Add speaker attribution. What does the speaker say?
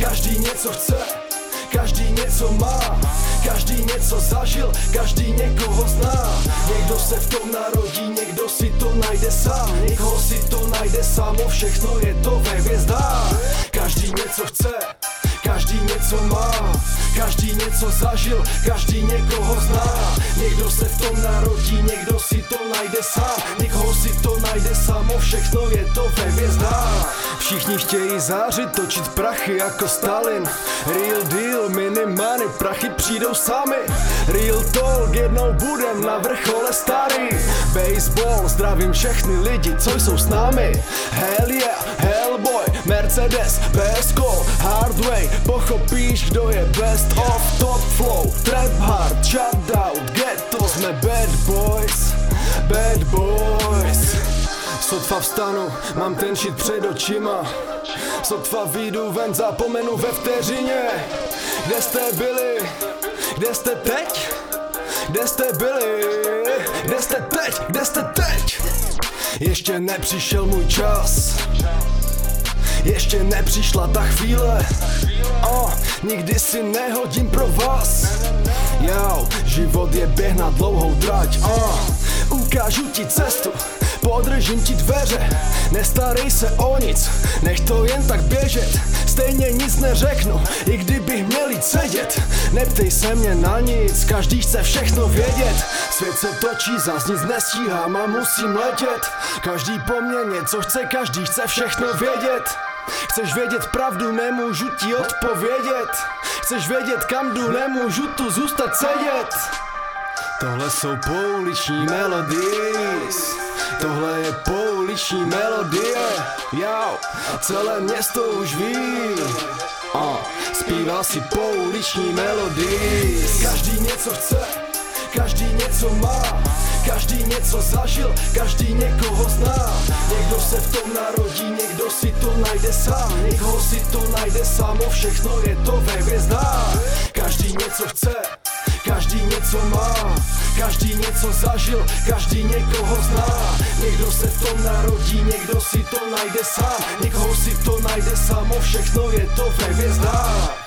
Speaker 1: Každý něco chce, každý něco má Každý něco zažil, každý někoho zná. Někdo se v tom narodí, někdo si to najde sám Někoho si to najde samo, všechno je to ve Něco zažil, každý někoho zná. Někdo se v tom narodí, někdo si to najde sám. Někoho si to najde samo, všechno je to ve hvězdách. Všichni chtějí zářit, točit prachy jako Stalin. Real deal, minimany, prachy přijdou sami. Real talk, jednou budem na vrchole starý. Baseball, zdravím všechny lidi, co jsou s námi. Hell yeah, Hellboy, Mercedes, call, Hardway Pochopíš, kdo je best of top flow Trap hard, shutdown, ghetto, jsme bad boys Bad boys Sotva vstanu, mám ten shit před očima Sotva vyjdu ven, zapomenu ve vteřině Kde jste byli? Kde jste teď? Kde jste byli? Kde jste teď? Kde jste teď? Ještě nepřišel můj čas ještě nepřišla ta chvíle. Oh, Nikdy si nehodím pro vás. Jau, život je běh na dlouhou trať. Oh, Ukážu ti cestu Podržím ti dveře, nestarej se o nic, nech to jen tak běžet. Stejně nic neřeknu, i kdybych měl jít sedět. Neptej se mě na nic, každý chce všechno vědět. Svět se točí, zas nic nestíhám a musím letět. Každý po mně něco chce, každý chce všechno vědět Chceš vědět pravdu, nemůžu ti odpovědět. Chceš vědět kam jdu, nemůžu tu zůstat sedět. Tohle jsou pouliční melodies Tohle je pouliční melodie. Jau, celé město už ví. Uh, Zpívá si pouliční melodies Každý něco chce, každý něco má každý něco zažil, každý někoho zná. Někdo se v tom narodí, někdo si to najde sám. Někoho si to najde samo, všechno je to ve hvězdách. Každý něco chce, každý něco má. Každý něco zažil, každý někoho zná. Někdo se v tom narodí, někdo si to najde sám. Někoho si to najde samo, všechno je to ve hvězdách